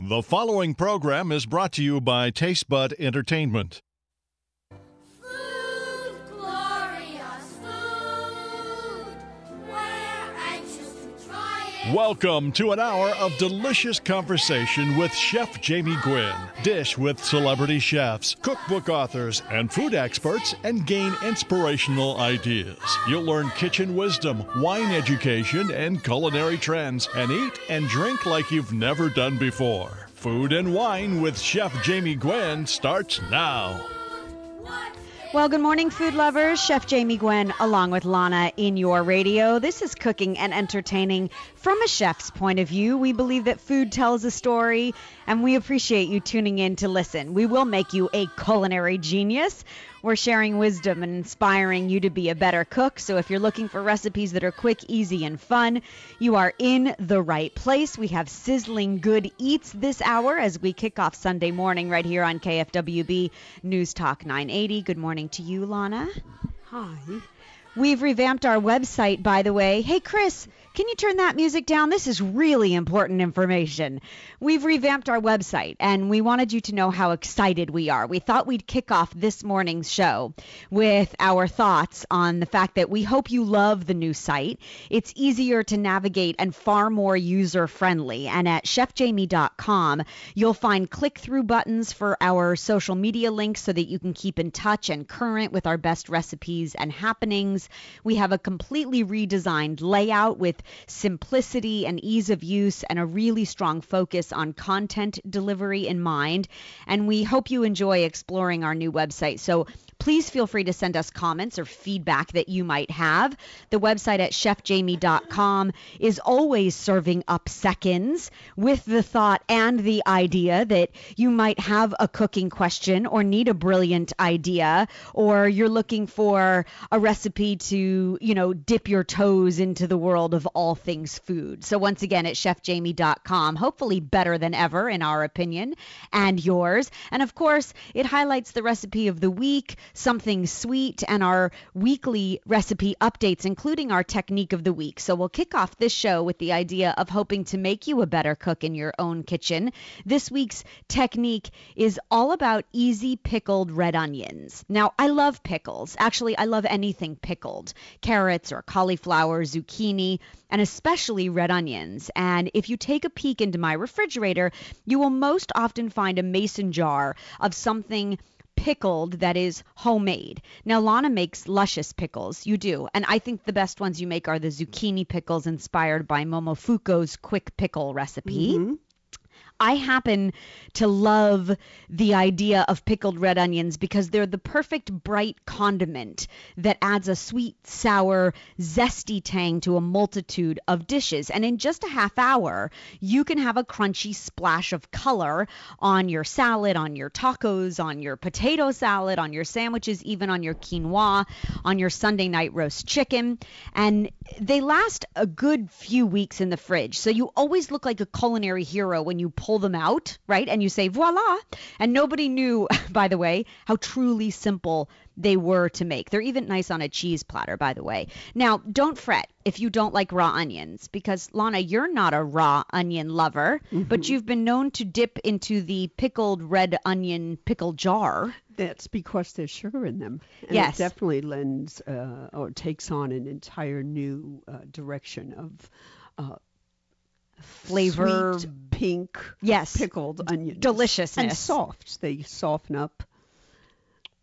The following program is brought to you by Tastebud Entertainment. Welcome to an hour of delicious conversation with Chef Jamie Gwen. Dish with celebrity chefs, cookbook authors, and food experts and gain inspirational ideas. You'll learn kitchen wisdom, wine education, and culinary trends, and eat and drink like you've never done before. Food and Wine with Chef Jamie Gwen starts now. Well, good morning, food lovers. Chef Jamie Gwen, along with Lana, in your radio. This is cooking and entertaining from a chef's point of view. We believe that food tells a story, and we appreciate you tuning in to listen. We will make you a culinary genius. We're sharing wisdom and inspiring you to be a better cook. So if you're looking for recipes that are quick, easy, and fun, you are in the right place. We have sizzling good eats this hour as we kick off Sunday morning right here on KFWB News Talk 980. Good morning to you, Lana. Hi. We've revamped our website, by the way. Hey, Chris, can you turn that music down? This is really important information. We've revamped our website, and we wanted you to know how excited we are. We thought we'd kick off this morning's show with our thoughts on the fact that we hope you love the new site. It's easier to navigate and far more user friendly. And at chefjamie.com, you'll find click through buttons for our social media links so that you can keep in touch and current with our best recipes and happenings. We have a completely redesigned layout with simplicity and ease of use and a really strong focus on content delivery in mind. And we hope you enjoy exploring our new website. So please feel free to send us comments or feedback that you might have. The website at chefjamie.com is always serving up seconds with the thought and the idea that you might have a cooking question or need a brilliant idea or you're looking for a recipe to, you know, dip your toes into the world of all things food. So once again at chefjamie.com, hopefully better than ever in our opinion and yours. And of course, it highlights the recipe of the week, something sweet, and our weekly recipe updates, including our technique of the week. So we'll kick off this show with the idea of hoping to make you a better cook in your own kitchen. This week's technique is all about easy pickled red onions. Now, I love pickles. Actually, I love anything pickled carrots or cauliflower, zucchini, and especially red onions. And if you take a peek into my refrigerator, you will most often find a mason jar of something pickled that is homemade. Now, Lana makes luscious pickles. You do. And I think the best ones you make are the zucchini pickles inspired by Momofuku's quick pickle recipe. Mm-hmm. I happen to love the idea of pickled red onions because they're the perfect bright condiment that adds a sweet, sour, zesty tang to a multitude of dishes. And in just a half hour, you can have a crunchy splash of color on your salad, on your tacos, on your potato salad, on your sandwiches, even on your quinoa, on your Sunday night roast chicken. And they last a good few weeks in the fridge. So you always look like a culinary hero when you pull them out, right? And you say, voila. And nobody knew, by the way, how truly simple they were to make. They're even nice on a cheese platter, by the way. Now, don't fret if you don't like raw onions, because Lana, you're not a raw onion lover, but you've been known to dip into the pickled red onion pickle jar. That's because there's sugar in them. And Yes. It definitely lends uh, or takes on an entire new uh, direction of uh, Flavor, sweet, pink, yes, pickled onions. deliciousness. And soft. They soften up.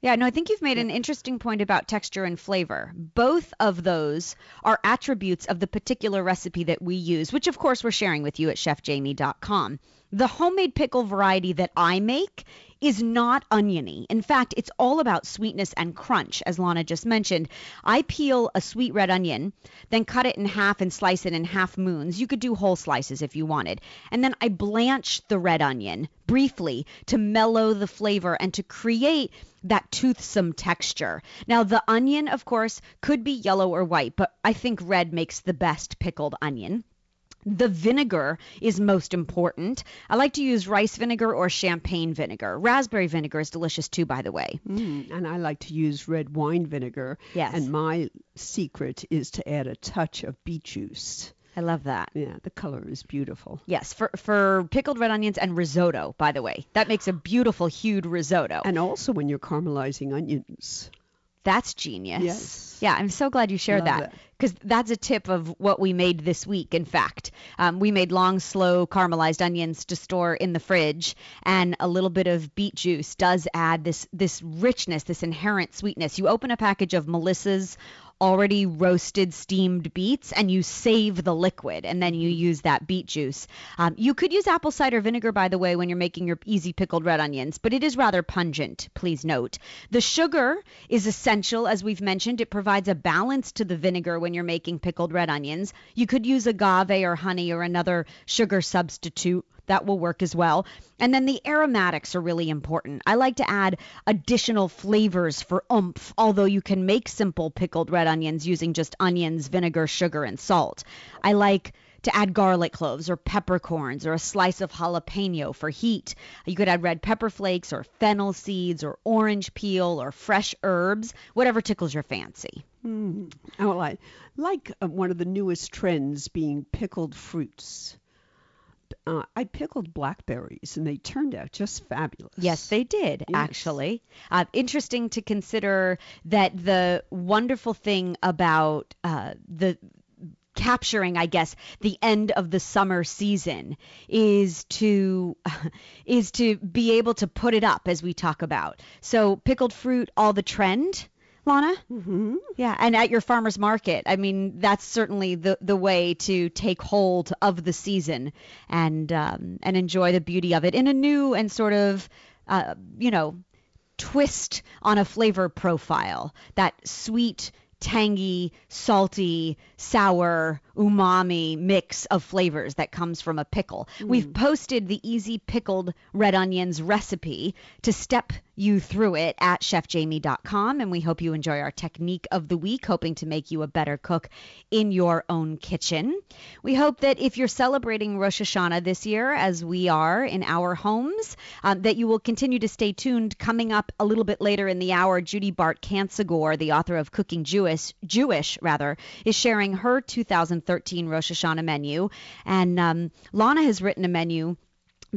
Yeah, no, I think you've made an interesting point about texture and flavor. Both of those are attributes of the particular recipe that we use, which of course we're sharing with you at chefjamie.com. The homemade pickle variety that I make is not oniony. In fact, it's all about sweetness and crunch, as Lana just mentioned. I peel a sweet red onion, then cut it in half and slice it in half moons. You could do whole slices if you wanted. And then I blanch the red onion briefly to mellow the flavor and to create that toothsome texture. Now, the onion, of course, could be yellow or white, but I think red makes the best pickled onion. The vinegar is most important. I like to use rice vinegar or champagne vinegar. Raspberry vinegar is delicious too, by the way. Mm, and I like to use red wine vinegar. Yes. And my secret is to add a touch of beet juice. I love that. Yeah, the color is beautiful. Yes, for for pickled red onions and risotto, by the way. That makes a beautiful hued risotto. And also when you're caramelizing onions. That's genius. Yes. Yeah, I'm so glad you shared Love that because that's a tip of what we made this week. In fact, um, we made long, slow caramelized onions to store in the fridge, and a little bit of beet juice does add this this richness, this inherent sweetness. You open a package of Melissa's already roasted steamed beets and you save the liquid and then you use that beet juice. Um, you could use apple cider vinegar, by the way, when you're making your easy pickled red onions, but it is rather pungent, please note. The sugar is essential, as we've mentioned. It provides a balance to the vinegar when you're making pickled red onions. You could use agave or honey or another sugar substitute that will work as well. And then the aromatics are really important. I like to add additional flavors for oomph, although you can make simple pickled red onions using just onions, vinegar, sugar, and salt. I like to add garlic cloves or peppercorns or a slice of jalapeno for heat. You could add red pepper flakes or fennel seeds or orange peel or fresh herbs, whatever tickles your fancy. Mm. Oh, I like uh, one of the newest trends being pickled fruits. Uh, I pickled blackberries and they turned out just fabulous. Yes, they did, Yes. actually. Uh, interesting to consider that the wonderful thing about uh, the capturing i guess the end of the summer season is to is to be able to put it up as we talk about so pickled fruit all the trend lana hmm yeah, and at your farmers market, I mean, that's certainly the the way to take hold of the season and um, and enjoy the beauty of it in a new and sort of, uh, you know, twist on a flavor profile. That sweet, tangy, salty, sour, umami mix of flavors that comes from a pickle. We've posted the easy pickled red onions recipe to step you through it at chefjamie.com and we hope you enjoy our technique of the week hoping to make you a better cook in your own kitchen. We hope that if you're celebrating Rosh Hashanah this year as we are in our homes um, that you will continue to stay tuned coming up a little bit later in the hour Judy Bart Kancigor the author of Cooking Jewish Jewish rather is sharing her 2013 Rosh Hashanah menu and um, Lana has written a menu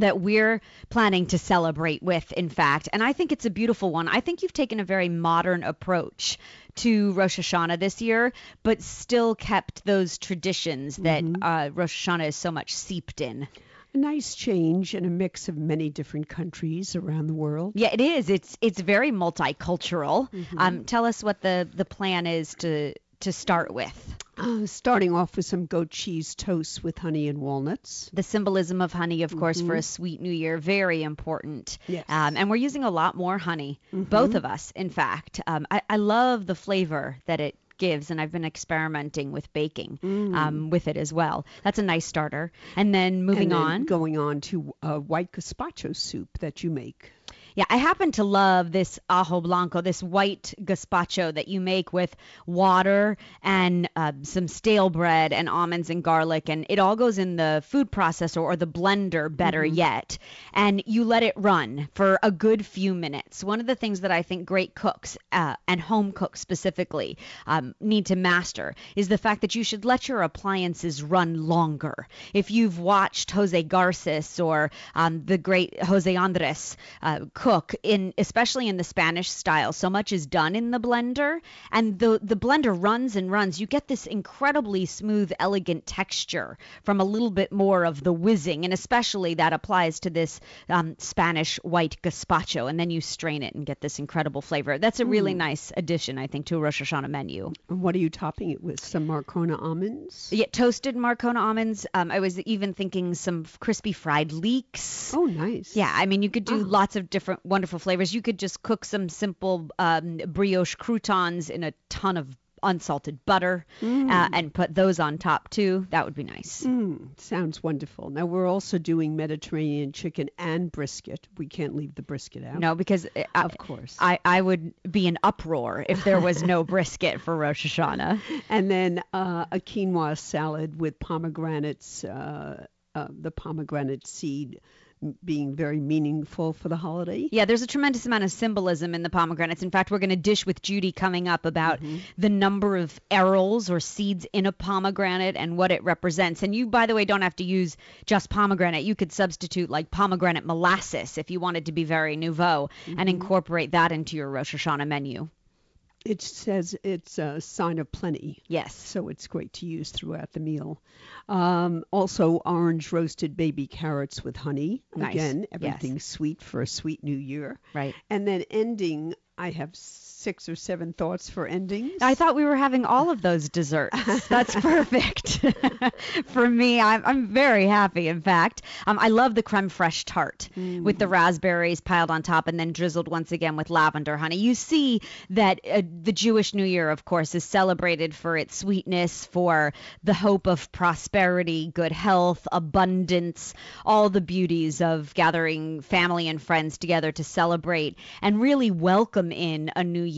that we're planning to celebrate with, in fact. And I think it's a beautiful one. I think you've taken a very modern approach to Rosh Hashanah this year, but still kept those traditions that uh, Rosh Hashanah is so much seeped in. A nice change and a mix of many different countries around the world. Yeah, it is. It's it's very multicultural. Um, tell us what the the plan is to to start with. Uh, starting off with some goat cheese toast with honey and walnuts. The symbolism of honey, of course, for a sweet new year, very important. Yes. Um, and we're using a lot more honey, both of us, in fact. Um, I, I love the flavor that it gives, and I've been experimenting with baking um, with it as well. That's a nice starter. And then moving and then on. Going on to uh, white gazpacho soup that you make. Yeah, I happen to love this ajo blanco, this white gazpacho that you make with water and uh, some stale bread and almonds and garlic, and it all goes in the food processor or the blender, better yet, and you let it run for a good few minutes. One of the things that I think great cooks uh, and home cooks specifically um, need to master is the fact that you should let your appliances run longer. If you've watched Jose Garces or um, the great Jose Andres uh, cook in, especially in the Spanish style, so much is done in the blender, and the the blender runs and runs. You get this incredibly smooth, elegant texture from a little bit more of the whizzing, and especially that applies to this um, Spanish white gazpacho, and then you strain it and get this incredible flavor. That's a really nice addition, I think, to a Rosh Hashanah menu. What are you topping it with? Some Marcona almonds? Yeah, toasted Marcona almonds. Um, I was even thinking some crispy fried leeks. Oh, nice. Yeah, I mean, you could do Oh. lots of different wonderful flavors. You could just cook some simple um, brioche croutons in a ton of unsalted butter uh, and put those on top too. That would be nice. Mm, sounds wonderful. Now we're also doing Mediterranean chicken and brisket. We can't leave the brisket out. No, because uh, Of course. I, I would be an uproar if there was no brisket for Rosh Hashanah. And then uh, a quinoa salad with pomegranates, uh, uh, the pomegranate seed being very meaningful for the holiday. Yeah, there's a tremendous amount of symbolism in the pomegranates. In fact, we're going to dish with Judy coming up about mm-hmm. the number of arils or seeds in a pomegranate and what it represents. And you, by the way, don't have to use just pomegranate. You could substitute like pomegranate molasses if you wanted to be very nouveau and mm-hmm. incorporate that into your Rosh Hashanah menu. It says it's a sign of plenty. Yes. so it's great to use throughout the meal. Um, also, orange roasted baby carrots with honey. Nice. Again, Yes. everything sweet for a sweet new year. Right. And then ending, I have six or seven thoughts for endings. I thought we were having all of those desserts. That's perfect. For me, I'm, I'm very happy, in fact. Um, I love the creme fraiche tart with the raspberries piled on top and then drizzled once again with lavender honey. You see that uh, the Jewish New Year, of course, is celebrated for its sweetness, for the hope of prosperity, good health, abundance, all the beauties of gathering family and friends together to celebrate and really welcome in a new year.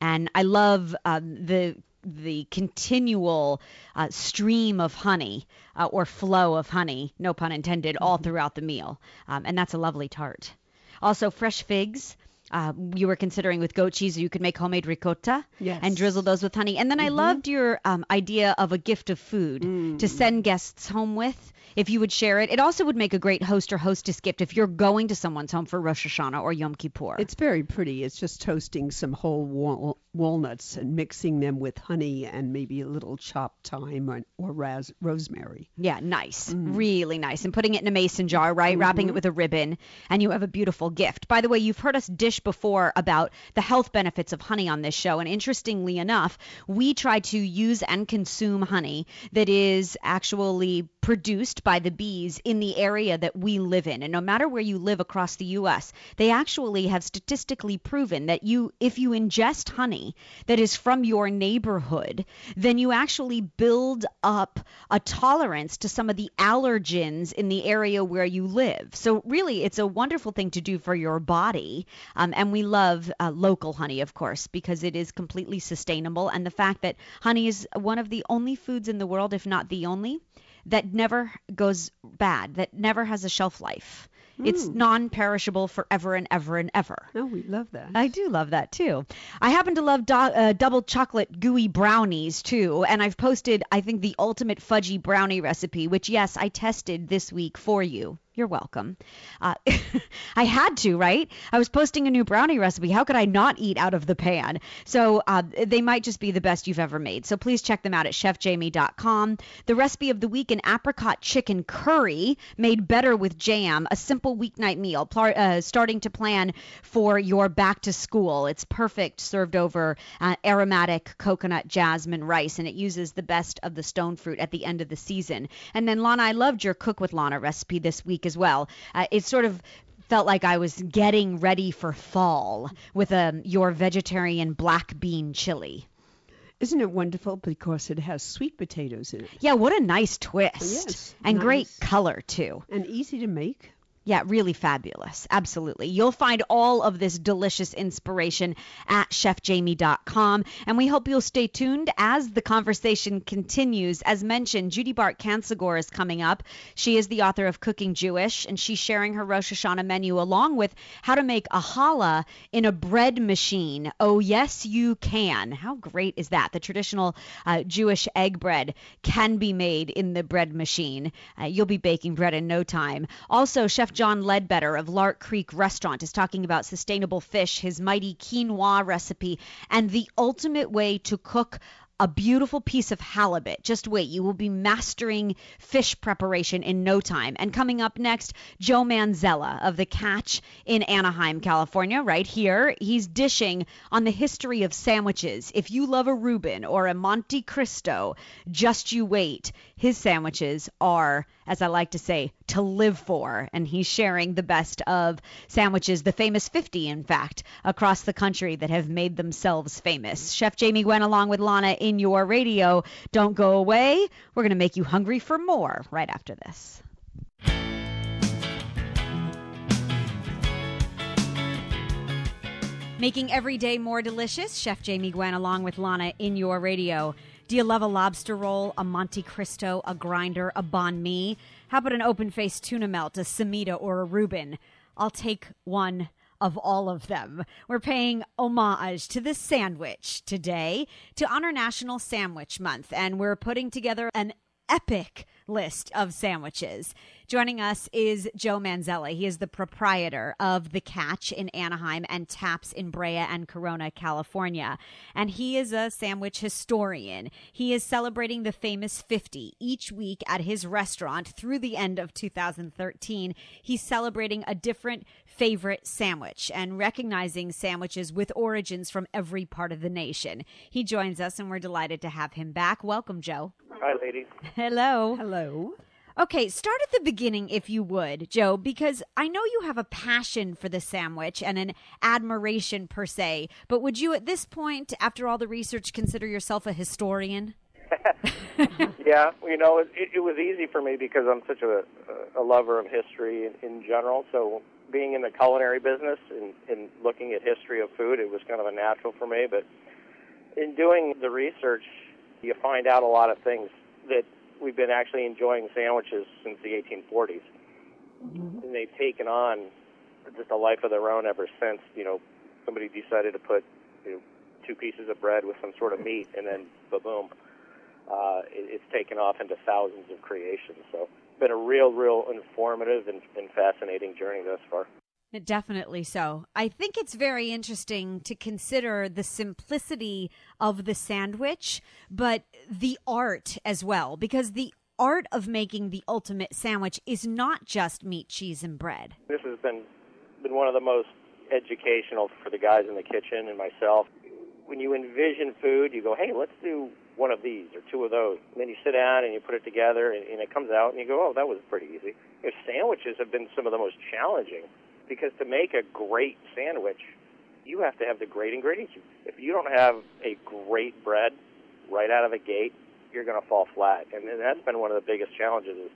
And I love um, the the continual uh, stream of honey uh, or flow of honey, no pun intended, all throughout the meal. Um, and that's a lovely tart. Also, fresh figs. Uh, you were considering with goat cheese, you could make homemade ricotta Yes. and drizzle those with honey. And then I loved your um, idea of a gift of food to send guests home with. If you would share it, it also would make a great host or hostess gift if you're going to someone's home for Rosh Hashanah or Yom Kippur. It's very pretty. It's just toasting some whole wal- walnuts and mixing them with honey and maybe a little chopped thyme or, or ras- rosemary. Yeah, nice. Mm. Really nice. And putting it in a mason jar, right? Wrapping it mm-hmm. with a ribbon, and you have a beautiful gift. By the way, you've heard us dish before about the health benefits of honey on this show. And interestingly enough, we try to use and consume honey that is actually produced by the bees in the area that we live in. And no matter where you live across the US, they actually have statistically proven that you if you ingest honey that is from your neighborhood, then you actually build up a tolerance to some of the allergens in the area where you live. So really, it's a wonderful thing to do for your body. Um, and we love uh, local honey, of course, because it is completely sustainable. And the fact that honey is one of the only foods in the world, if not the only, that never goes bad, that never has a shelf life. It's non perishable forever and ever and ever. Oh, we love that. I do love that too. I happen to love do- uh, double chocolate gooey brownies too, and I've posted, I think, the ultimate fudgy brownie recipe, which, yes, I tested this week for you. You're welcome. Uh, I had to, right? I was posting a new brownie recipe. How could I not eat out of the pan? So uh, they might just be the best you've ever made. So please check them out at chefjamie.com. The recipe of the week an apricot chicken curry made better with jam, a simple weeknight meal, pl- uh, starting to plan for your back to school. It's perfect served over uh, aromatic coconut jasmine rice, and it uses the best of the stone fruit at the end of the season. And then, Lana, I loved your Cook with Lana recipe this week as well. Uh, it sort of felt like I was getting ready for fall with um, your vegetarian black bean chili. Isn't it wonderful because it has sweet potatoes in it Yeah, what a nice twist. Yes, and great color, too. and easy to make? Yeah, really fabulous. Absolutely. You'll find all of this delicious inspiration at chefjamie.com. And we hope you'll stay tuned as the conversation continues. As mentioned, Judy Bart Kancigor is coming up. She is the author of Cooking Jewish, and she's sharing her Rosh Hashanah menu along with how to make a challah in a bread machine. Oh, yes, you can. How great is that? The traditional uh, Jewish egg bread can be made in the bread machine. Uh, you'll be baking bread in no time. Also, Chef John Ledbetter of Lark Creek Restaurant is talking about sustainable fish, his mighty quinoa recipe, and the ultimate way to cook a beautiful piece of halibut. Just wait, you will be mastering fish preparation in no time. And coming up next, Joe Manzella of The Catch in Anaheim, California, right here. He's dishing on the history of sandwiches. If you love a Reuben or a Monte Cristo, just you wait. His sandwiches are, as I like to say, to live for. And he's sharing the best of sandwiches, the famous 50, in fact, across the country that have made themselves famous. Chef Jamie Gwen, along with Lana, in your radio. Don't go away. We're going to make you hungry for more right after this. Making every day more delicious, Chef Jamie Gwen along with Lana in your radio. Do you love a lobster roll, a Monte Cristo, a grinder, a banh mi? How about an open faced tuna melt, a Cemita, or a Reuben? I'll take one of all of them. We're paying homage to the sandwich today to honor National Sandwich Month, and we're putting together an epic list of sandwiches. Joining us is Joe Manzella. He is the proprietor of The Catch in Anaheim and Taps in Brea and Corona, California. And he is a sandwich historian. He is celebrating the famous 50 each week at his restaurant through the end of 2013. He's celebrating a different favorite sandwich and recognizing sandwiches with origins from every part of the nation. He joins us and we're delighted to have him back. Welcome, Joe. Hi, ladies. Hello. Hello. Okay, start at the beginning if you would, Joe, because I know you have a passion for the sandwich and an admiration per se, but would you at this point, after all the research, consider yourself a historian? yeah, you know, it, it was easy for me because I'm such a, a lover of history in, in general. So being in the culinary business and, and looking at history of food, it was kind of a natural for me. But in doing the research, you find out a lot of things that we've been actually enjoying sandwiches since the 1840s, mm-hmm. and they've taken on just a life of their own ever since. You know, somebody decided to put you know, two pieces of bread with some sort of meat, and then ba boom, uh, it, it's taken off into thousands of creations. So, it's been a real, real informative and, and fascinating journey thus far. Definitely so. I think it's very interesting to consider the simplicity of the sandwich, but the art as well, because the art of making the ultimate sandwich is not just meat, cheese, and bread. This has been been one of the most educational for the guys in the kitchen and myself. When you envision food, you go, "Hey, let's do one of these or two of those." And then you sit down and you put it together, and, and it comes out, and you go, "Oh, that was pretty easy." Know, sandwiches have been some of the most challenging because to make a great sandwich, you have to have the great ingredients. If you don't have a great bread right out of the gate, you're going to fall flat. And, that's been one of the biggest challenges is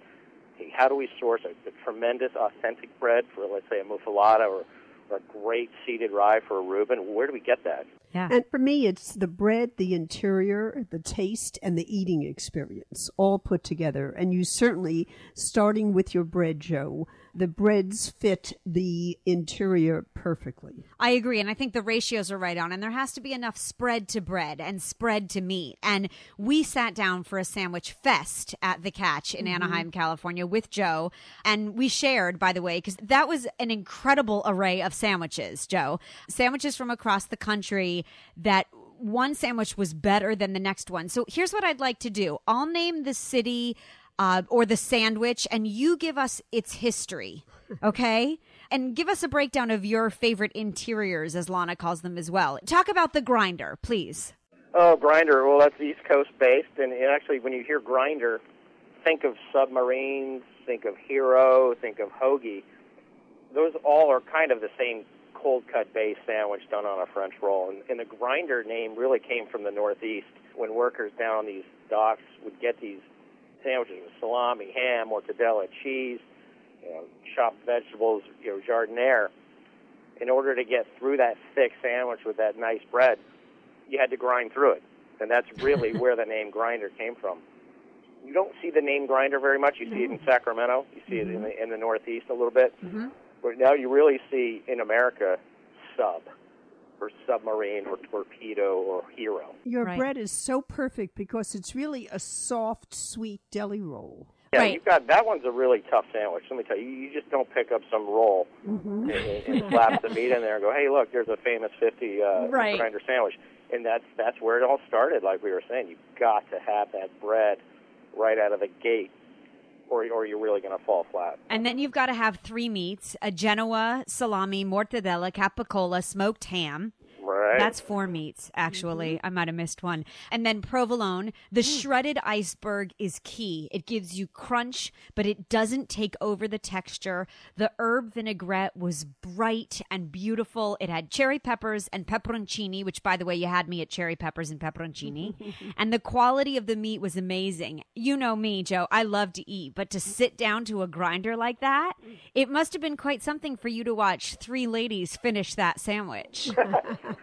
how do we source a, a tremendous authentic bread for, let's say, a muffuletta or, or a great seeded rye for a Reuben? Where do we get that? Yeah. And for me, it's the bread, the interior, the taste, and the eating experience all put together. And you certainly, starting with your bread, Joe, the breads fit the interior perfectly. I agree. And I think the ratios are right on. And there has to be enough spread to bread and spread to meat. And we sat down for a sandwich fest at the Catch in mm-hmm. Anaheim, California with Joe. And we shared, by the way, because that was an incredible array of sandwiches, Joe. Sandwiches from across the country that one sandwich was better than the next one. So here's what I'd like to do. I'll name the city uh, or the sandwich, and you give us its history, okay? and give us a breakdown of your favorite interiors, as Lana calls them as well. Talk about the grinder, please. Oh, grinder. Well, that's East Coast based, and actually, when you hear grinder, think of submarines, think of hero, think of hoagie. Those all are kind of the same cold cut base sandwich done on a French roll. And, and the grinder name really came from the Northeast when workers down on these docks would get these sandwiches with salami, ham, mortadella, cheese, you know, chopped vegetables, you know, jardiniere. In order to get through that thick sandwich with that nice bread, you had to grind through it. And that's really where the name grinder came from. You don't see the name grinder very much. You see it in Sacramento. You see it in the in the Northeast a little bit. Mm-hmm. But now you really see in America sub or submarine or torpedo or hero. Your right. bread is so perfect because it's really a soft, sweet deli roll. Yeah, right. you've got that one's a really tough sandwich. Let me tell you, you just don't pick up some roll mm-hmm. and, and slap the meat in there and go, "Hey, look, there's a famous 50 uh, right. grinder sandwich." And that's that's where it all started. Like we were saying, you've got to have that bread right out of the gate or, or you're really going to fall flat. And then you've got to have three meats a Genoa, salami, mortadella, capicola, smoked ham. Right. That's four meats, actually. Mm-hmm. I might have missed one. And then provolone. The mm. shredded iceberg is key. It gives you crunch, but it doesn't take over the texture. The herb vinaigrette was bright and beautiful. It had cherry peppers and pepperoncini, which, by the way, you had me at cherry peppers and pepperoncini. and the quality of the meat was amazing. You know me, Joe. I love to eat, but to sit down to a grinder like that, it must have been quite something for you to watch three ladies finish that sandwich.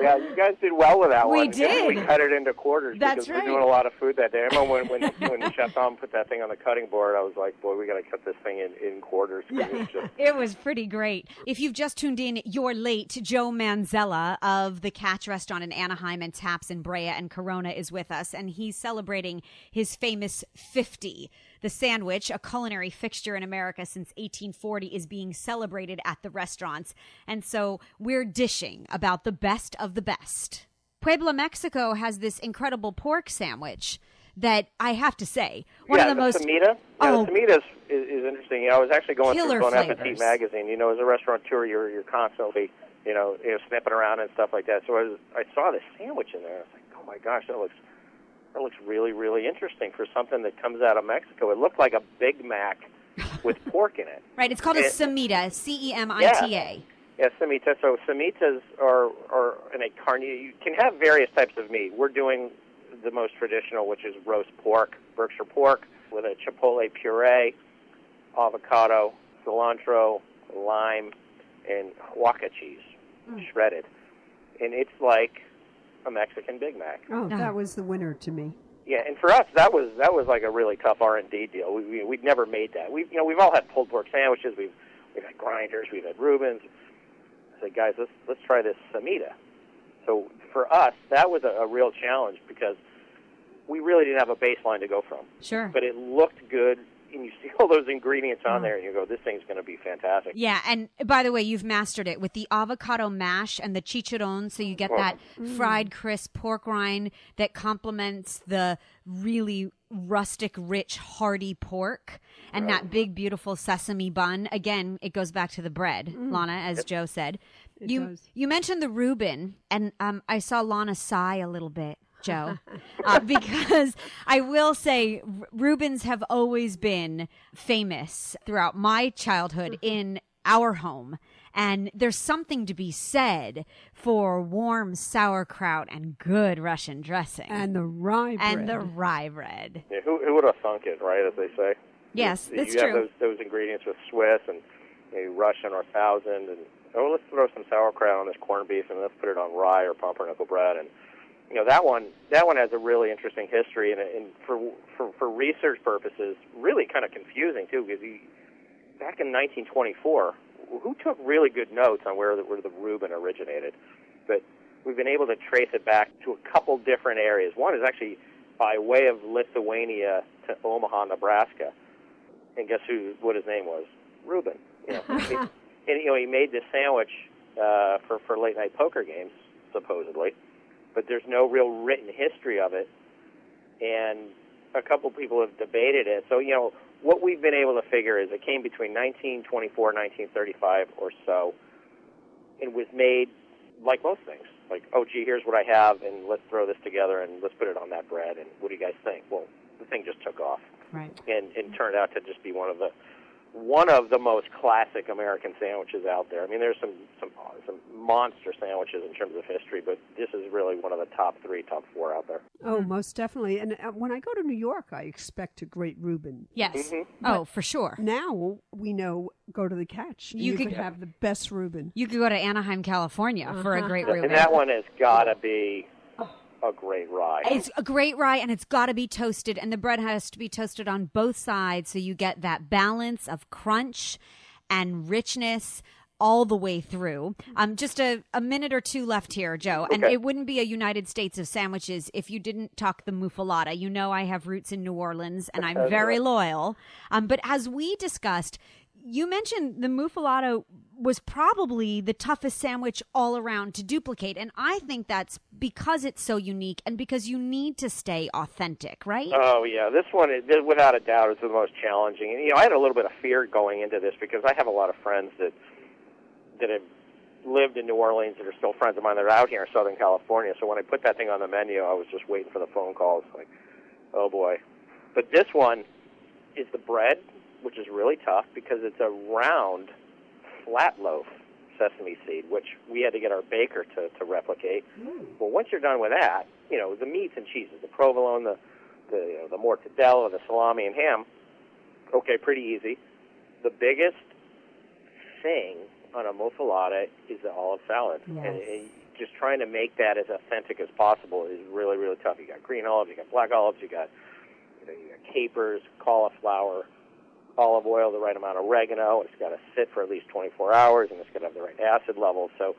Yeah, you guys did well with that one. We one. did. We cut it into quarters That's because right. we're doing a lot of food that day. I remember when when, when Chef Tom put that thing on the cutting board, I was like, boy, we got to cut this thing in, in quarters. 'cause it's just, It was pretty great. If you've just tuned in, you're late. Joe Manzella of the Catch Restaurant in Anaheim and Taps in Brea and Corona is with us, and he's celebrating his famous 50. The sandwich, a culinary fixture in America since 1840, is being celebrated at the restaurants. And so we're dishing about the best of the best. Puebla, Mexico has this incredible pork sandwich that I have to say, one yeah, of the, most. Cemita. Yeah, Oh. the is, is, is interesting. You know, I was actually going through Bon. Appetit magazine. You know, as a restaurateur, you're you're constantly, you know, you know, snipping around and stuff like that. So I was, I saw this sandwich in there. I was like, oh my gosh, that looks that looks really really interesting for something that comes out of Mexico. It looked like a Big Mac with pork in it. Right, it's called a It- cemita, C E M I T A. Yeah, cemita. So cemitas are are in a carne. You can have various types of meat. We're doing the most traditional, which is roast pork, Berkshire pork, with a chipotle puree, avocado, cilantro, lime, and Oaxaca cheese, mm. shredded. And it's like a Mexican Big Mac. Oh, that was the winner to me. Yeah, and for us, that was that was like a really tough R and D deal. We, we we'd never made that. We you know we've all had pulled pork sandwiches. We've we've had grinders. We've had Reubens. I said, guys, let's let's try this Cemita. So for us, that was a, a real challenge because we really didn't have a baseline to go from. Sure. But it looked good, and you see all those ingredients on there, and you go, this thing's going to be fantastic. Yeah, and by the way, you've mastered it with the avocado mash and the chicharron, so you get that fried crisp pork rind that complements the really rustic, rich, hearty pork, and that big, beautiful sesame bun. Again, it goes back to the bread, Lana, as Joe said. you does. you mentioned the Reuben, and um, I saw Lana sigh a little bit. Joe, uh, because I will say R- Reubens have always been famous throughout my childhood in our home. And there's something to be said for warm sauerkraut and good Russian dressing. And the rye bread. And the rye bread. Yeah, who who would have thunk it, right? As they say. Yes, you, that's you true. have those those ingredients with Swiss and maybe Russian or thousand, and oh, let's throw some sauerkraut on this corned beef, and let's put it on rye or pumpernickel bread, and you know that one that one has a really interesting history, and, and for for for research purposes, really kind of confusing too, because you, back in 1924, who took really good notes on where the, where the Reuben originated, but we've been able to trace it back to a couple different areas. One is actually by way of Lithuania to Omaha, Nebraska and guess who what his name was? Reuben. You know, He- and you know he made this sandwich uh, for for late night poker games supposedly, but there's no real written history of it, and a couple people have debated it. So you know what we've been able to figure is it came between 1924 and 1935 or so, and was made like most things. Like, oh, gee, here's what I have, and let's throw this together, and let's put it on that bread, and what do you guys think? Well, the thing just took off Right. and, and turned out to just be one of the one of the most classic American sandwiches out there. I mean, there's some some some monster sandwiches in terms of history, but this is really one of the top three, top four out there. Oh, most definitely. And uh, when I go to New York, I expect a great Reuben. Yes. Mm-hmm. Oh, for sure. Now we know go to the catch. You You, could- could have the best Reuben. You could go to Anaheim, California for a great Reuben. And that one has got to be a great rye. It's a great rye and it's got to be toasted and the bread has to be toasted on both sides so you get that balance of crunch and richness all the way through. Um, just a, a minute or two left here, Joe. And Okay. it wouldn't be a United States of sandwiches if you didn't talk the muffuletta. You know I have roots in New Orleans and I'm very loyal. Um, but as we discussed, you mentioned the muffuletta was probably the toughest sandwich all around to duplicate. And I think that's because it's so unique and because you need to stay authentic, right? Oh yeah, this one is without a doubt is the most challenging. And you know, I had a little bit of fear going into this because I have a lot of friends that that have lived in New Orleans that are still friends of mine that are out here in Southern California. So when I put that thing on the menu, I was just waiting for the phone calls. Like, oh boy. But this one is the bread, which is really tough because it's a round, flat loaf sesame seed, which we had to get our baker to, to replicate. Hmm. Well, once you're done with that, you know, the meats and cheeses, the provolone, the the you know, the mortadella, the salami and ham, okay, pretty easy. The biggest thing on a muffuletta is the olive salad, and, and just trying to make that as authentic as possible is really really tough. You got green olives, you got black olives, you got you, know, you got capers, cauliflower, olive oil, the right amount of oregano. It's got to sit for at least 24 hours, and it's got to have the right acid level. So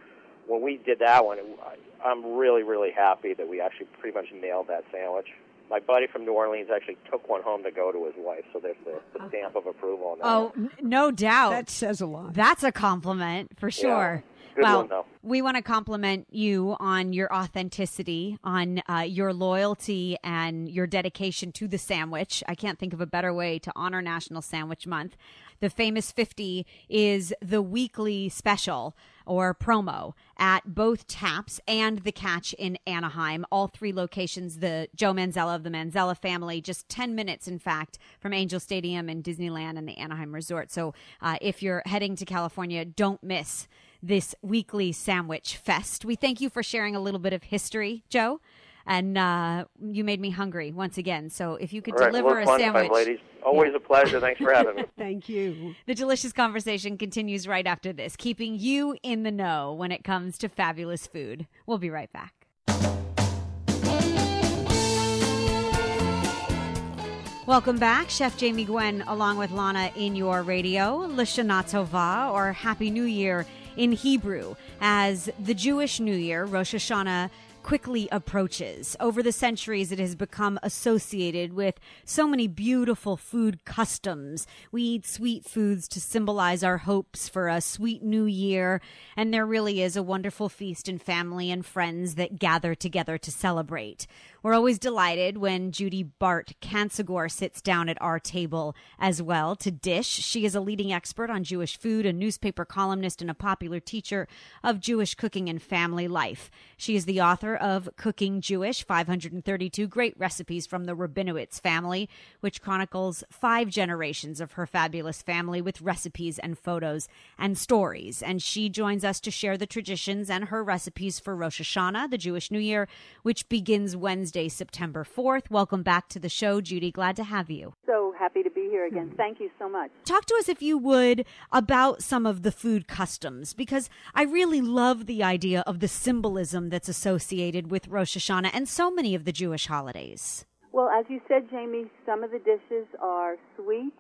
when we did that one, it, I, I'm really really happy that we actually pretty much nailed that sandwich. My buddy from New Orleans actually took one home to go to his wife, so there's the, the stamp of approval on that. Oh, n- no doubt. That says a lot. That's a compliment for sure. Good well, we want to compliment you on your authenticity, on uh, your loyalty, and your dedication to the sandwich. I can't think of a better way to honor National Sandwich Month. The famous 50 is the weekly special or promo at both Taps and the Catch in Anaheim. All three locations, the Joe Manzella of the Manzella family, just 10 minutes, in fact, from Angel Stadium and Disneyland and the Anaheim Resort. So uh, if you're heading to California, don't miss this weekly sandwich fest. We thank you for sharing a little bit of history, Joe. And uh, you made me hungry once again. So if you could right, deliver a sandwich. ladies. Always a pleasure. Thanks for having me. Thank you. The delicious conversation continues right after this, keeping you in the know when it comes to fabulous food. We'll be right back. Welcome back, Chef Jamie Gwen, along with Lana in your radio, Lashana Tova, or Happy New Year in Hebrew, as the Jewish New Year, Rosh Hashanah, quickly approaches. Over the centuries, it has become associated with so many beautiful food customs. We eat sweet foods to symbolize our hopes for a sweet new year, and there really is a wonderful feast in family and friends that gather together to celebrate. We're always delighted when Judy Bart Kancigor sits down at our table as well to dish. She is a leading expert on Jewish food, a newspaper columnist, and a popular teacher of Jewish cooking and family life. She is the author of Cooking Jewish 532 Great Recipes from the Rabinowitz Family, which chronicles five generations of her fabulous family with recipes and photos and stories. And she joins us to share the traditions and her recipes for Rosh Hashanah, the Jewish New Year, which begins Wednesday, September 4th. Welcome back to the show, Judy. Glad to have you. So happy to be here again. Thank you so much. Talk to us, if you would, about some of the food customs, because I really love the idea of the symbolism that's associated with Rosh Hashanah and so many of the Jewish holidays. Well, as you said, Jamie, some of the dishes are sweet,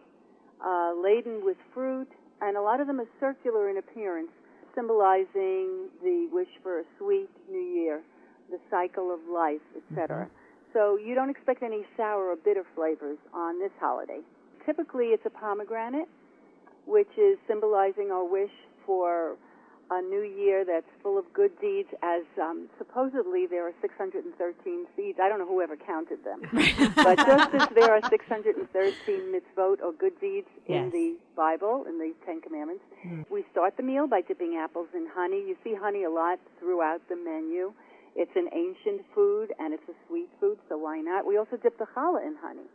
uh, laden with fruit, and a lot of them are circular in appearance, symbolizing the wish for a sweet new year, the cycle of life, etc. So you don't expect any sour or bitter flavors on this holiday. Typically, it's a pomegranate, which is symbolizing our wish for a new year that's full of good deeds, as um, supposedly there are 613 seeds. I don't know whoever counted them. but just as there are 613 mitzvot or good deeds in the Bible, in the Ten Commandments, we start the meal by dipping apples in honey. You see honey a lot throughout the menu. It's an ancient food and it's a sweet food, so why not? We also dip the challah in honey.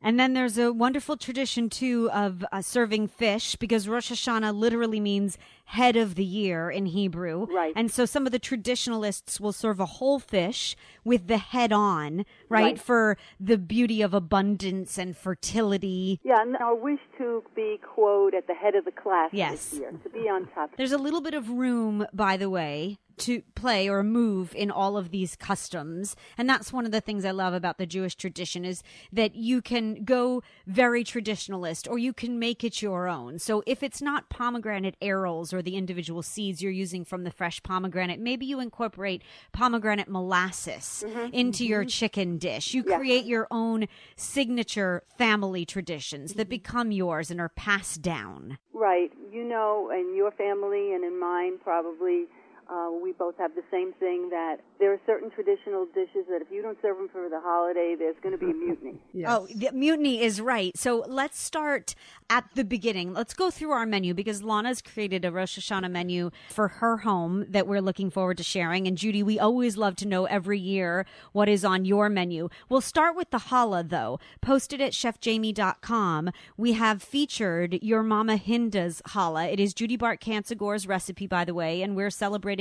And then there's a wonderful tradition, too, of uh, serving fish, because Rosh Hashanah literally means head of the year in Hebrew. Right. And so some of the traditionalists will serve a whole fish with the head on, right, Right. for the beauty of abundance and fertility. Yeah, and our wish to be, quote, at the head of the class Yes. this year, to be on top. There's a little bit of room, by the way, to play or move in all of these customs. And that's one of the things I love about the Jewish tradition is that you can go very traditionalist or you can make it your own. So if it's not pomegranate arils or the individual seeds you're using from the fresh pomegranate, maybe you incorporate pomegranate molasses mm-hmm. into your mm-hmm. chicken dish. You create your own signature family traditions that mm-hmm. become yours and are passed down. Right. You know, in your family and in mine, probably, uh, we both have the same thing that there are certain traditional dishes that if you don't serve them for the holiday, there's going to be a mutiny. Yes. Oh, the mutiny is right. So let's start at the beginning. Let's go through our menu because Lana's created a Rosh Hashanah menu for her home that we're looking forward to sharing. And Judy, we always love to know every year what is on your menu. We'll start with the challah though. Posted at chefjamie.com, we have featured your Mama Hinda's challah. It is Judy Bart Kancigor's recipe, by the way, and we're celebrating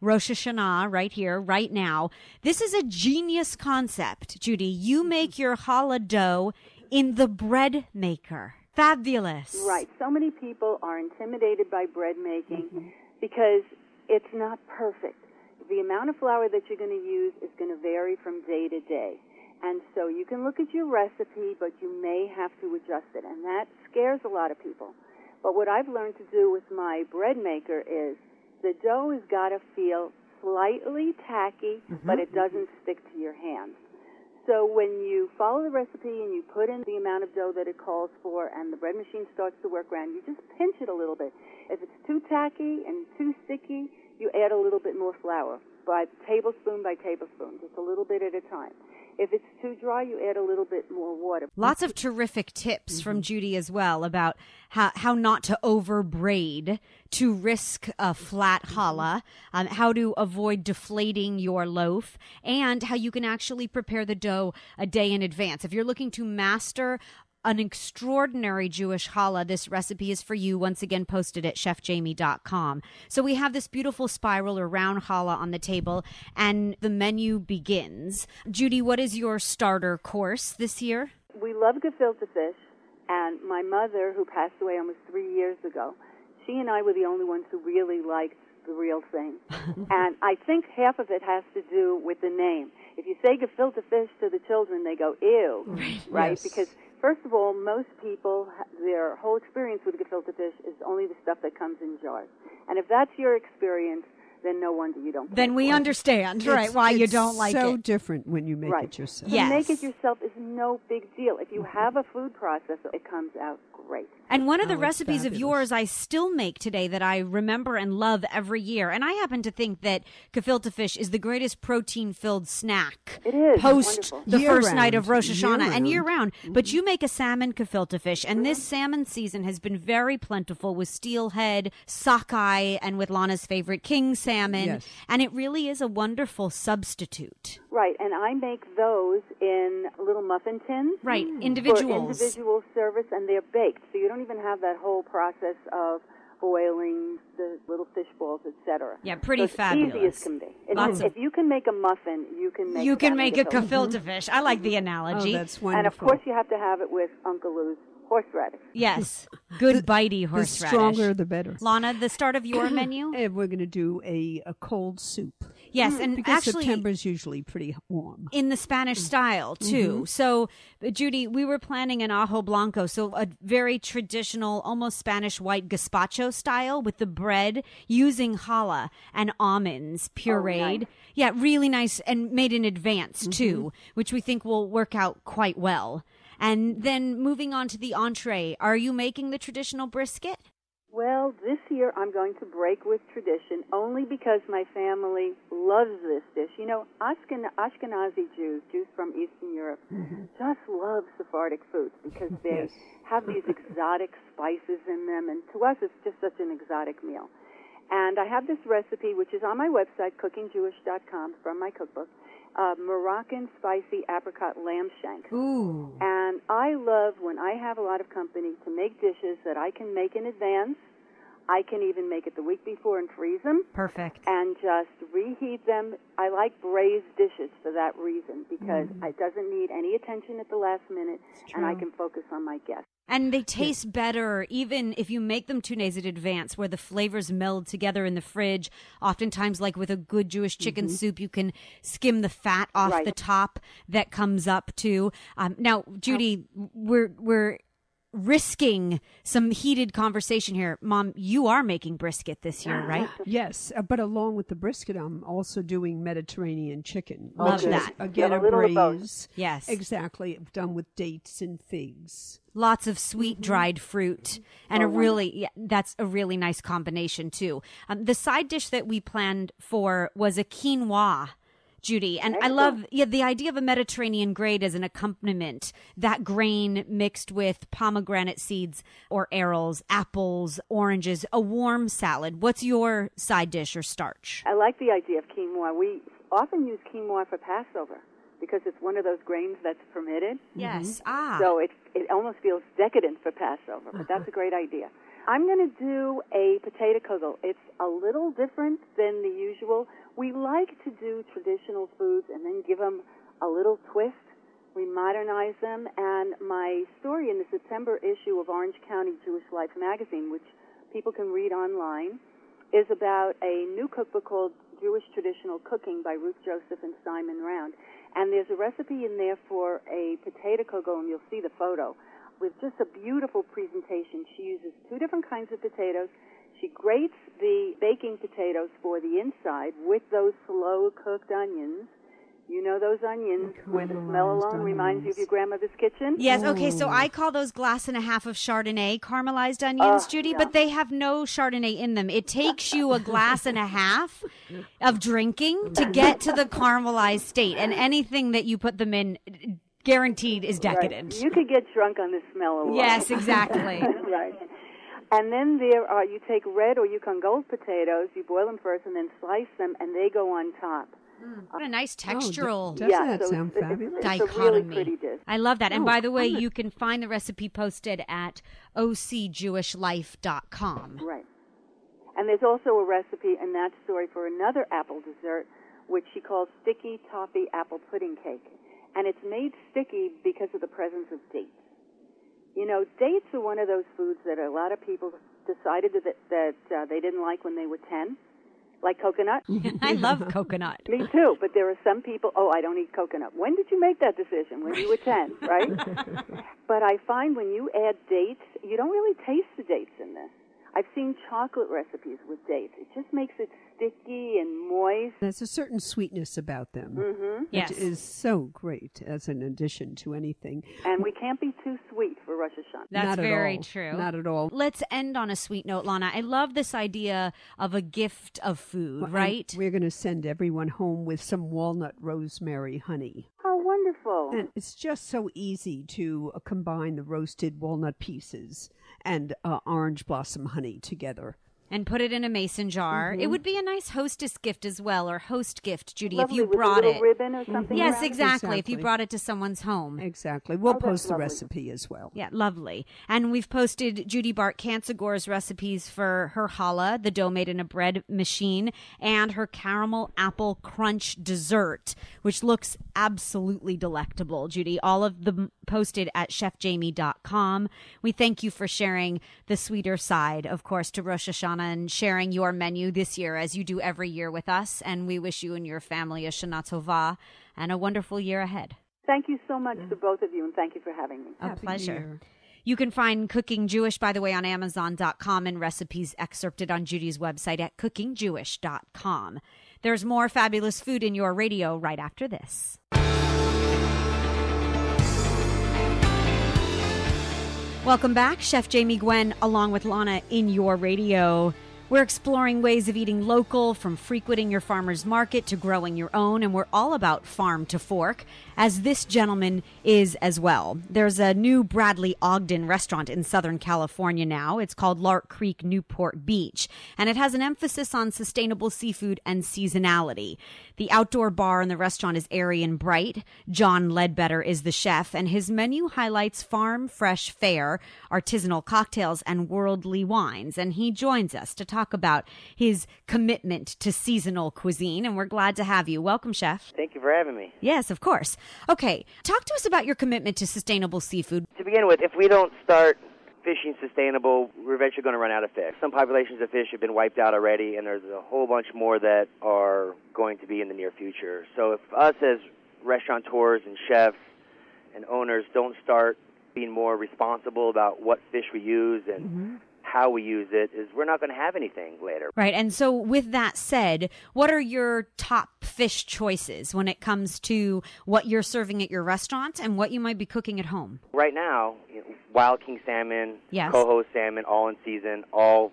Rosh Hashanah right here, right now. This is a genius concept, Judy. You make your challah dough in the bread maker. Fabulous. Right. So many people are intimidated by bread making because it's not perfect. the amount of flour that you're going to use is going to vary from day to day. And so you can look at your recipe, but you may have to adjust it. And that scares a lot of people. But what I've learned to do with my bread maker is the dough has got to feel slightly tacky, mm-hmm. but it doesn't stick to your hands. So when you follow the recipe and you put in the amount of dough that it calls for and the bread machine starts to work around, you just pinch it a little bit. If it's too tacky and too sticky, you add a little bit more flour by tablespoon by tablespoon, just a little bit at a time. If it's too dry, you add a little bit more water. Lots of terrific tips from Judy as well about how, how not to over braid to risk a flat challah, um, how to avoid deflating your loaf, and how you can actually prepare the dough a day in advance. If you're looking to master an extraordinary Jewish challah. This recipe is for you, once again posted at chefjamie.com. So we have this beautiful spiral or round challah on the table, and the menu begins. Judy, what is your starter course this year? We love gefilte fish, and my mother, who passed away almost three years ago, she and I were the only ones who really liked the real thing. and I think half of it has to do with the name. If you say gefilte fish to the children, they go, ew, right? Yes. Because First of all, most people, their whole experience with gefilte fish is only the stuff that comes in jars. And if that's your experience, then no wonder you don't. Then we for it. understand, right, It's- why you don't like so it. different when you make Right. it yourself. To make it yourself is no big deal. If you have a food processor, it comes out great. And one of the Oh, it's recipes of yours I still make today that I remember and love every year. And I happen to think that gefilte fish is the greatest protein filled snack It is. post the Year first night of. Rosh Hashanah Year and year round. round. Mm-hmm. But you make a salmon gefilte fish. And this mm-hmm. salmon season has been very plentiful with steelhead, sockeye, and with Lana's favorite king salmon. Yes. And it really is a wonderful substitute. Right, and I make those in little muffin tins. Right, hmm. For individuals. individual service, and they're baked, so you don't even have that whole process of boiling the little fish balls, etc. Yeah, pretty so it's Easy as can be. It's Lots just- of- if you can make a muffin, you can make. you can make a gefilte. gefilte fish. I like the mm-hmm. Oh, analogy. that's wonderful. And of course, you have to have it with Uncle Lou's horseradish. yes, good bitey horseradish. the horseradish. stronger, the better. Lana, the start of your menu? And we're going to do a, a cold soup. Yes, mm, and because actually September's usually pretty warm. in the Spanish mm. style too. Mm-hmm. So, uh, Judy, we were planning an ajo blanco, so a very traditional, almost Spanish white gazpacho style with the bread using challah and almonds oh, pureed. nice. Yeah, really nice and made in advance mm-hmm. too, which we think will work out quite well. And then moving on to the entree, are you making the traditional brisket? Well, this year I'm going to break with tradition only because my family loves this dish. You know, Ashken- Ashkenazi Jews, Jews from Eastern Europe, mm-hmm. just love Sephardic foods because they Yes. have these exotic spices in them, and to us it's just such an exotic meal. And I have this recipe, which is on my website, cookingjewish.com, from my cookbook, uh, Moroccan spicy apricot lamb shank. Ooh. And I love when I have a lot of company to make dishes that I can make in advance. I can even make it the week before and freeze them Perfect. and just reheat them. I like braised dishes for that reason because it doesn't need any attention at the last minute and I can focus on my guests. And they taste better even if you make them two days in advance, where the flavors meld together in the fridge. Oftentimes, like with a good Jewish chicken soup, you can skim the fat off Right. the top that comes up too. Um, now, Judy, we're we're risking some heated conversation here. Mom, you are making brisket this year, right? Yes, uh, but along with the brisket, I'm also doing Mediterranean chicken. Love that. Again, Yeah, a a little of both. braise. Yes. Exactly. Done with dates and figs. Lots of sweet dried fruit and a really yeah, that's a really nice combination too. Um, the side dish that we planned for was a quinoa. Judy, and I love yeah, the idea of a Mediterranean grade as an accompaniment. That grain mixed with pomegranate seeds or arils, apples, oranges, a warm salad. What's your side dish or starch? I like the idea of quinoa. We often use quinoa for Passover because it's one of those grains that's permitted. Yes. Ah. So it it almost feels decadent for Passover, but that's a great idea. I'm going to do a potato kugel. It's a little different than the usual. We like to do traditional foods and then give them a little twist. We modernize them, and my story in the September issue of Orange County Jewish Life magazine, which people can read online, is about a new cookbook called Jewish Traditional Cooking by Ruth Joseph and Simon Round. And there's a recipe in there for a potato kugel, and you'll see the photo, with just a beautiful presentation. She uses two different kinds of potatoes. She grates the baking potatoes for the inside with those slow cooked onions. You know those onions where the smell Caramelized alone reminds you of your grandmother's kitchen? Yes, okay, so I call those glass and a half of Chardonnay caramelized onions, Oh, Judy, yeah. but they have no Chardonnay in them. It takes you a glass and a half of drinking to get to the caramelized state, and anything that you put them in guaranteed is decadent. Right. You could get drunk on the smell alone. Yes, exactly. right. And then there are you take red or Yukon Gold potatoes, you boil them first and then slice them and they go on top. Hmm. What a nice Oh, textural doesn't yeah, that so sound it's, fabulous? It's, it's a really dichotomy. pretty dish. I love that. And Oh, by the way, I'm gonna- you can find the recipe posted at ocjewishlife.com. Right. And there's also a recipe in that story for another apple dessert, which she calls sticky toffee apple pudding cake. And it's made sticky because of the presence of dates. You know, dates are one of those foods that a lot of people decided that, that uh, they didn't like when they were 10, like coconut. I love coconut. Me too, but there are some people, oh, I don't eat coconut. When did you make that decision? When you were 10, right? but I find when you add dates, you don't really taste the dates in this. I've seen chocolate recipes with dates. It just makes it sticky and moist. There's a certain sweetness about them, hmm Yes. which is so great as an addition to anything. And we can't be too sweet for Rosh Hashanah. That's Not at very all. true. Not at all. Let's end on a sweet note, Lana. I love this idea of a gift of food, Well, right? We're going to send everyone home with some walnut rosemary honey. How wonderful. And it's just so easy to uh, combine the roasted walnut pieces and uh, orange blossom honey together. And put it in a mason jar. Mm-hmm. It would be a nice hostess gift as well, or host gift, Judy, Lovely if you with brought a little it. ribbon or something. Yes, around it. exactly. If you brought it to someone's home. Exactly. We'll Oh, post the lovely. recipe as well. Yeah, lovely. And we've posted Judy Bart Kancigor's recipes for her challah, the dough made in a bread machine, and her caramel apple crunch dessert, which looks absolutely delectable. Judy, all of them posted at chefjamie.com. We thank you for sharing the sweeter side, of course, to Rosh Hashanah and sharing your menu this year as you do every year with us. And we wish you and your family a Shana Tova and a wonderful year ahead. Thank you so much to both of you, and thank you for having me. A Happy pleasure. Year. You can find Cooking Jewish, by the way, on Amazon.com and recipes excerpted on Judy's website at cookingjewish.com. There's more fabulous food in your radio right after this. Welcome back. Chef Jamie Gwen, along with Lana, in your radio. We're exploring ways of eating local, from frequenting your farmer's market to growing your own, and we're all about farm to fork, as this gentleman is as well. There's a new Bradley Ogden restaurant in Southern California now. It's called Lark Creek Newport Beach, and it has an emphasis on sustainable seafood and seasonality. The outdoor bar in the restaurant is airy and bright. John Ledbetter is the chef, and his menu highlights farm fresh fare, artisanal cocktails, and worldly wines. And he joins us to talk about his commitment to seasonal cuisine, and we're glad to have you. Welcome, chef. Thank you for having me. Yes, of course. Okay, talk to us about your commitment to sustainable seafood. To begin with, if we don't start fishing sustainable, we're eventually going to run out of fish. Some populations of fish have been wiped out already, and there's a whole bunch more that are going to be in the near future. So if us as restaurateurs and chefs and owners don't start being more responsible about what fish we use and mm-hmm. How we use it, is we're not going to have anything later. Right. And so, with that said, what are your top fish choices when it comes to what you're serving at your restaurant and what you might be cooking at home? Right now, you know, wild king salmon, Yes. coho salmon, all in season, all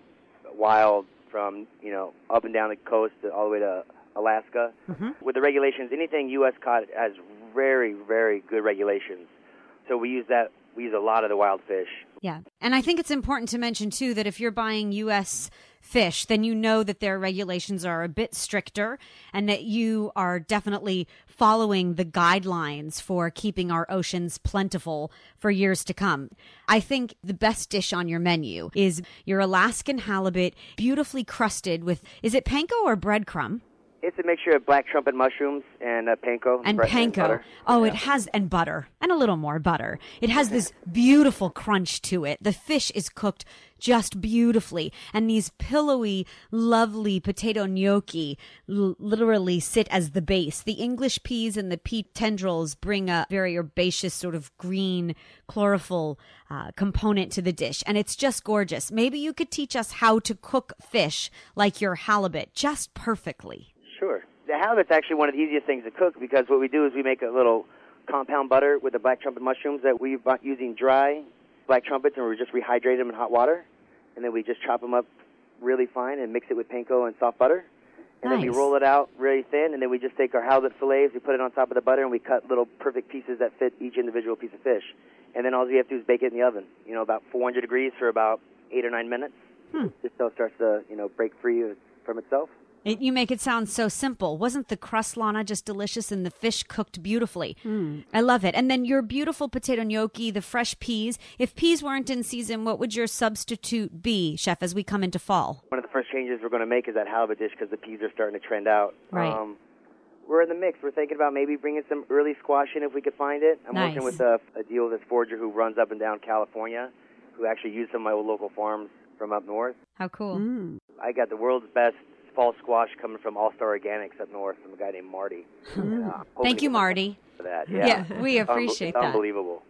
wild from you know up and down the coast to all the way to Alaska. Mm-hmm. With the regulations, anything U.S. caught has very, very good regulations. So we use that. We use a lot of the wild fish. Yeah. And I think it's important to mention, too, that if you're buying U.S. fish, then you know that their regulations are a bit stricter and that you are definitely following the guidelines for keeping our oceans plentiful for years to come. I think the best dish on your menu is your Alaskan halibut, beautifully crusted with, is it panko or breadcrumb? It's a mixture of black trumpet mushrooms and uh, panko and panko. oh, Yeah. it has and butter and a little more butter. It has this beautiful crunch to it. The fish is cooked just beautifully, and these pillowy, lovely potato gnocchi l- literally sit as the base. The English peas and the pea tendrils bring a very herbaceous sort of green chlorophyll uh, component to the dish, and it's just gorgeous. Maybe you could teach us how to cook fish like your halibut just perfectly. The halibut's actually one of the easiest things to cook because what we do is we make a little compound butter with the black trumpet mushrooms that we bought using dry black trumpets and we just rehydrate them in hot water, and then we just chop them up really fine and mix it with panko and soft butter. And then we roll it out really thin, and then we just take our halibut fillets, we put it on top of the butter, and we cut little perfect pieces that fit each individual piece of fish. And then all we have to do is bake it in the oven, you know, about 400 degrees for about eight or nine minutes, hmm. just so it starts to, you know, break free from itself. It, you make it sound so simple. Wasn't the crust, Lana, just delicious and the fish cooked beautifully? I love it. And then your beautiful potato gnocchi, the fresh peas. If peas weren't in season, what would your substitute be, chef, as we come into fall? one of the first changes we're going to make is that halibut dish because the peas are starting to trend out. Right. Um, we're in the mix. We're thinking about maybe bringing some early squash in if we could find it. I'm Nice. working with a, a deal with this forager who runs up and down California, who actually used some of my local farms from up north. How cool. Mm. I got the world's best fall squash coming from All Star Organics up north from a guy named Marty. And, uh, Thank you, Marty. For that. Yeah, Yeah, we Unbe- appreciate that. Unbelievable.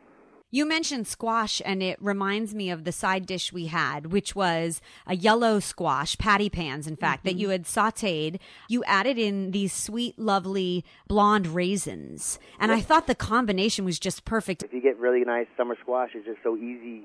You mentioned squash, and it reminds me of the side dish we had, which was a yellow squash, patty pans, in fact, that you had sauteed. You added in these sweet, lovely blonde raisins. And I thought the combination was just perfect. If you get really nice summer squash, it's just so easy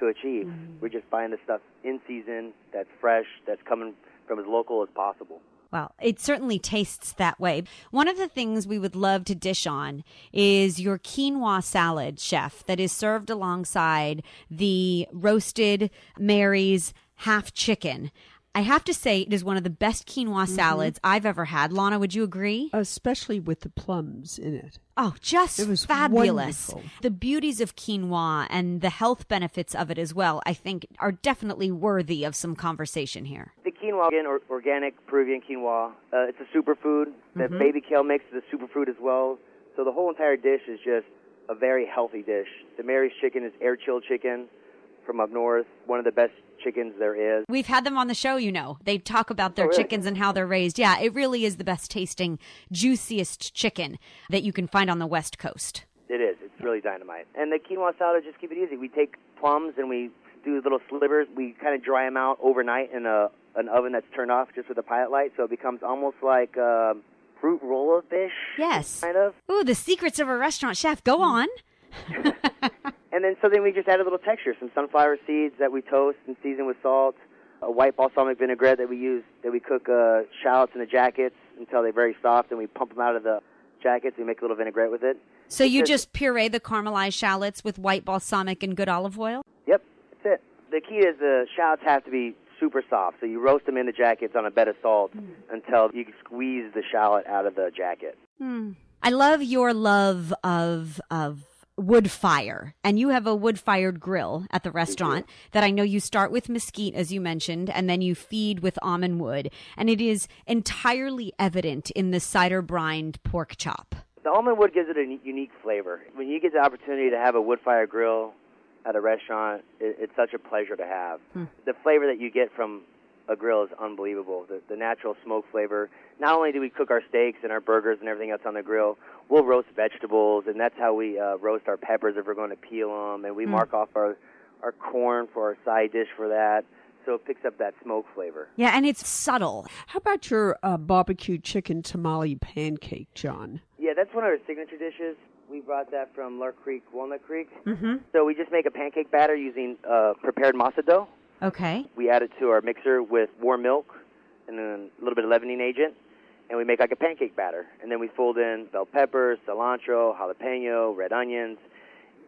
to achieve. Mm. We're just buying the stuff in season, that's fresh, that's coming from as local as possible. Well, it certainly tastes that way. One of the things we would love to dish on is your quinoa salad, chef, that is served alongside the roasted Mary's half chicken. I have to say, it is one of the best quinoa salads I've ever had. Lana, would you agree? Especially with the plums in it. Oh, just It was fabulous. wonderful. The beauties of quinoa and the health benefits of it as well, I think, are definitely worthy of some conversation here. The quinoa, again, or, organic Peruvian quinoa, uh, it's a superfood. The Mm-hmm. baby kale mix is a superfood as well. So the whole entire dish is just a very healthy dish. The Mary's chicken is air chilled chicken from up north, one of the best chickens there is. We've had them on the show, you know. They talk about their Oh, really? chickens and how they're raised. Yeah, it really is the best tasting, juiciest chicken that you can find on the West Coast. It is. It's really dynamite. And the quinoa salad, just keep it easy. We take plums and we do little slivers. We kind of dry them out overnight in a an oven that's turned off just with a pilot light, so it becomes almost like um, fruit roll of fish. Yes. Kind of. Ooh, the secrets of a restaurant chef. Go on. And then so then we just add a little texture, some sunflower seeds that we toast and season with salt, a white balsamic vinaigrette that we use that we cook uh, shallots in the jackets until they're very soft, and we pump them out of the jackets. We make a little vinaigrette with it. So you It's just puree the caramelized shallots with white balsamic and good olive oil? Yep, that's it. The key is the shallots have to be super soft, so you roast them in the jackets on a bed of salt until you can squeeze the shallot out of the jacket. I love your love of of wood fire, and you have a wood fired grill at the restaurant that I know you start with mesquite, as you mentioned, and then you feed with almond wood, and it is entirely evident in the cider brined pork chop. The almond wood gives it a unique flavor. When you get the opportunity to have a wood fire grill at a restaurant, it, it's such a pleasure to have. Hmm. The flavor that you get from a grill is unbelievable. The, the natural smoke flavor. Not only do we cook our steaks and our burgers and everything else on the grill, we'll roast vegetables, and that's how we uh, roast our peppers if we're going to peel them, and we mark off our our corn for our side dish for that, so it picks up that smoke flavor. Yeah, and it's subtle. How about your uh, barbecue chicken tamale pancake, John? Yeah, that's one of our signature dishes. We brought that from Lark Creek, Walnut Creek. Mm-hmm. So we just make a pancake batter using uh, prepared masa dough. Okay. We add it to our mixer with warm milk and then a little bit of leavening agent, and we make like a pancake batter. And then we fold in bell peppers, cilantro, jalapeno, red onions.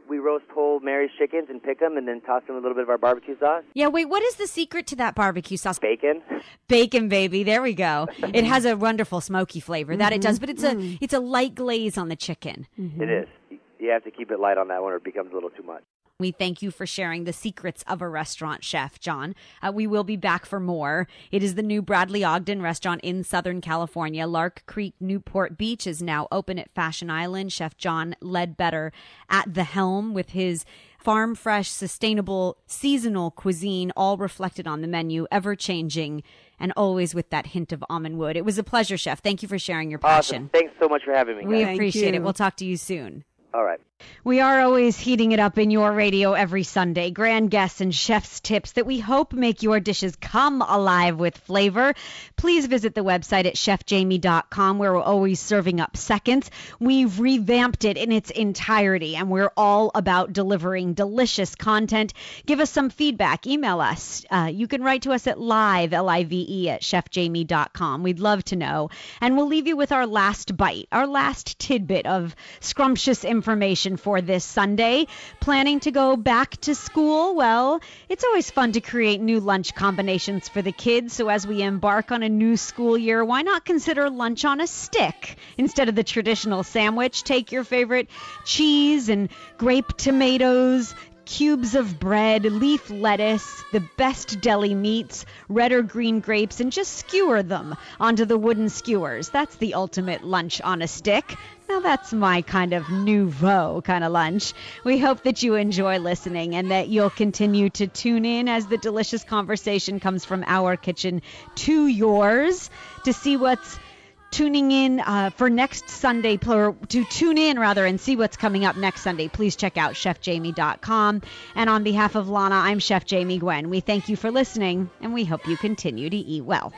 We roast whole Mary's chickens and pick them, and then toss them a little bit of our barbecue sauce, Yeah, wait, what is the secret to that barbecue sauce? bacon. Bacon baby, there we go. It has a wonderful smoky flavor. That it does, mm-hmm. but it's a mm-hmm. it's a light glaze on the chicken. Mm-hmm. It is. You have to keep it light on that one, or it becomes a little too much. We thank you for sharing the secrets of a restaurant chef, John. Uh, we will be back for more. It is the new Bradley Ogden restaurant in Southern California. Lark Creek Newport Beach is now open at Fashion Island. Chef John Ledbetter at the helm with his farm fresh, sustainable, seasonal cuisine, all reflected on the menu, ever changing, and always with that hint of almond wood. It was a pleasure, Chef. Thank you for sharing your passion. Awesome. Thanks so much for having me. We guys. Thank appreciate it. We'll talk to you soon. All right. We are always heating it up in your radio every Sunday. Grand guests and chef's tips that we hope make your dishes come alive with flavor. Please visit the website at chefjamie.com where we're always serving up seconds. We've revamped it in its entirety and we're all about delivering delicious content. Give us some feedback. Email us. Uh, you can write to us at live, L-I-V-E, at chefjamie.com. We'd love to know. And we'll leave you with our last bite, our last tidbit of scrumptious information for this Sunday. Planning to go back to school? Well, it's always fun to create new lunch combinations for the kids. So as we embark on a new school year, why not consider lunch on a stick instead of the traditional sandwich? Take your favorite cheese and grape tomatoes, cubes of bread, leaf lettuce, the best deli meats, red or green grapes, and just skewer them onto the wooden skewers. That's the ultimate lunch on a stick. Now that's my kind of nouveau kind of lunch. We hope that you enjoy listening and that you'll continue to tune in as the delicious conversation comes from our kitchen to yours to see what's tuning in uh, for next Sunday, or to tune in rather and see what's coming up next Sunday, please check out chefjamie.com. And on behalf of Lana, I'm Chef Jamie Gwen. We thank you for listening and we hope you continue to eat well.